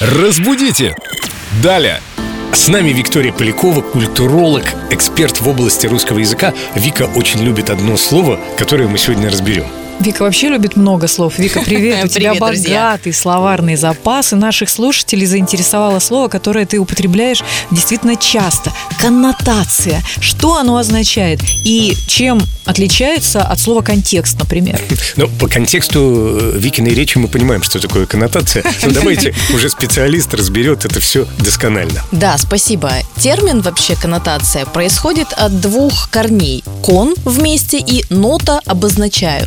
Разбудите! Далее! С нами Виктория Полякова, культуролог, эксперт в области русского языка. Вика очень любит одно слово, которое мы сегодня разберем. Вика вообще любит много слов. Вика, привет. У тебя Привет, друзья. богатый словарный запас, и наших слушателей заинтересовало слово, которое ты употребляешь действительно часто. Коннотация. Что оно означает? И чем отличается от слова контекст, например? Но по контексту э, Викиной речи мы понимаем, что такое коннотация. Но давайте уже специалист разберет это все досконально. Да, спасибо. Термин вообще коннотация происходит от двух корней. Кон вместе и нота обозначаю.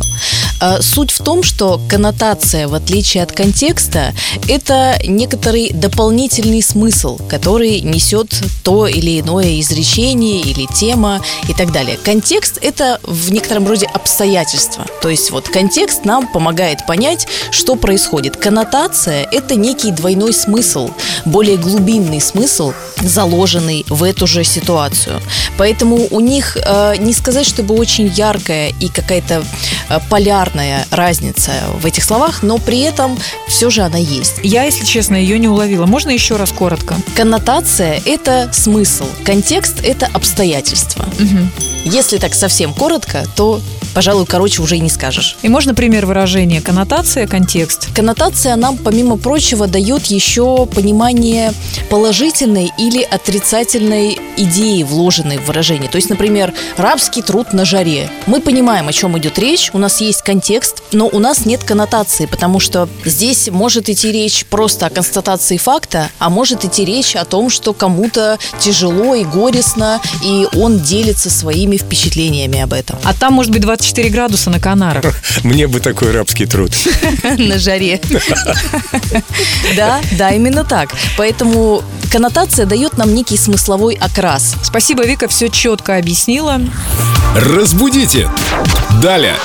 Э, Суть в том, что коннотация, в отличие от контекста, это некоторый дополнительный смысл, который несет то или иное изречение или тема и так далее. Контекст – это в некотором роде обстоятельства. То есть вот контекст нам помогает понять, что происходит. Коннотация – это некий двойной смысл, более глубинный смысл, заложенный в эту же ситуацию. Поэтому у них э, не сказать, чтобы очень яркая и какая-то полярная разница в этих словах, но при этом все же она есть. Я, если честно, ее не уловила. Можно еще раз коротко? Коннотация – это смысл, контекст – это обстоятельства. Если так совсем коротко, то, пожалуй, короче уже и не скажешь. И можно пример выражения коннотация, контекст. Коннотация нам, помимо прочего, дает еще понимание положительной или отрицательной идеи, вложенной в выражение. То есть, например, рабский труд на жаре. Мы понимаем, о чем идет речь, у нас есть контекст, но у нас нет коннотации, потому что здесь может идти речь просто о констатации факта, а может идти речь о том, что кому-то тяжело и горестно, и он делится своими впечатлениями об этом. А там может быть 24 градуса на Канарах. Мне бы такой рабский труд. на жаре. Да, да, именно так. Поэтому коннотация дает нам некий смысловой окрас. Спасибо, Вика, все четко объяснила. Разбудите! Далее!